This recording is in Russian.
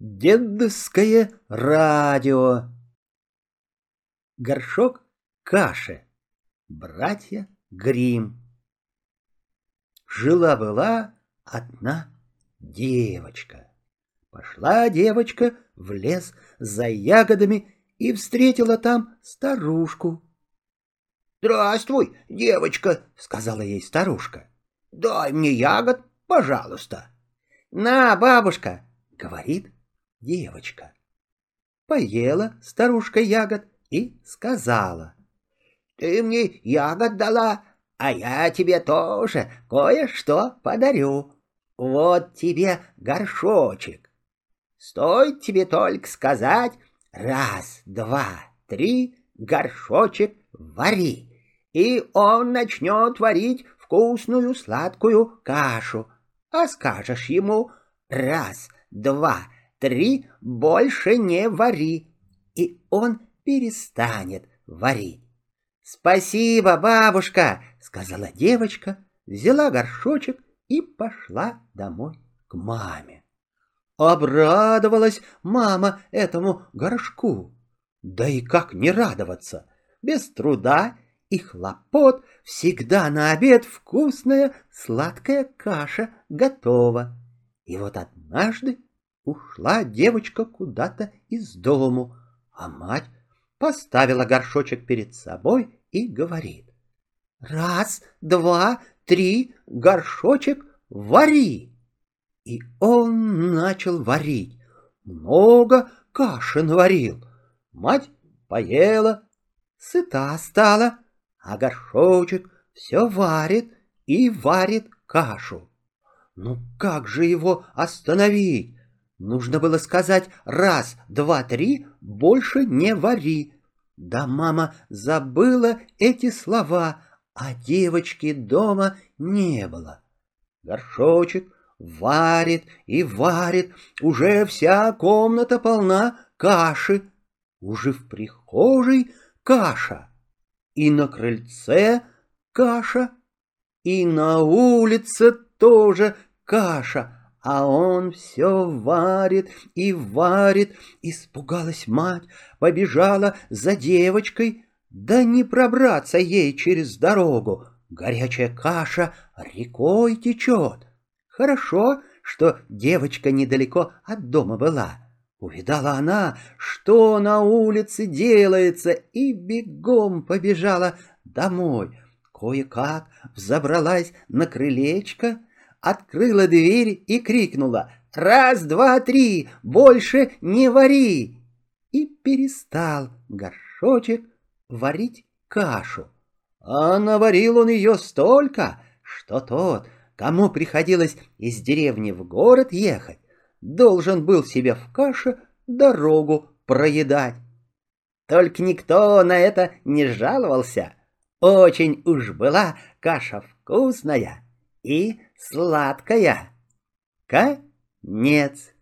Дедовское радио. Горшок каши. Братья Грим. Жила-была одна девочка. Пошла девочка в лес за ягодами и встретила там старушку. «Здравствуй, девочка», — сказала ей старушка. «Дай мне ягод, пожалуйста». «На, бабушка», — говорит девочка. Поела старушка ягод и сказала. «Ты мне ягод дала, а я тебе тоже кое-что подарю. Вот тебе горшочек. Стоит тебе только сказать раз, два, три, горшочек вари, и он начнет варить вкусную сладкую кашу. А скажешь ему раз, два, три больше не вари, и он перестанет варить. «Спасибо, бабушка!» — сказала девочка, взяла горшочек и пошла домой к маме. Обрадовалась мама этому горшку. Да и как не радоваться? Без труда и хлопот всегда на обед вкусная сладкая каша готова. И вот однажды ушла девочка куда-то из дому, а мать поставила горшочек перед собой и говорит. «Раз, два, три, горшочек, вари!» И он начал варить. Много каши наварил. Мать поела, сыта стала, а горшочек все варит и варит кашу. Ну как же его остановить? Нужно было сказать раз, два, три, больше не вари. Да мама забыла эти слова, а девочки дома не было. Горшочек варит и варит, уже вся комната полна каши. Уже в прихожей каша, и на крыльце каша, и на улице тоже каша, а он все варит и варит. Испугалась мать, побежала за девочкой, да не пробраться ей через дорогу. Горячая каша рекой течет. Хорошо, что девочка недалеко от дома была. Увидала она, что на улице делается, и бегом побежала домой. Кое-как взобралась на крылечко, открыла дверь и крикнула «Раз, два, три, больше не вари!» И перестал горшочек варить кашу. А наварил он ее столько, что тот, кому приходилось из деревни в город ехать, должен был себе в каше дорогу проедать. Только никто на это не жаловался. Очень уж была каша вкусная и сладкая. Конец.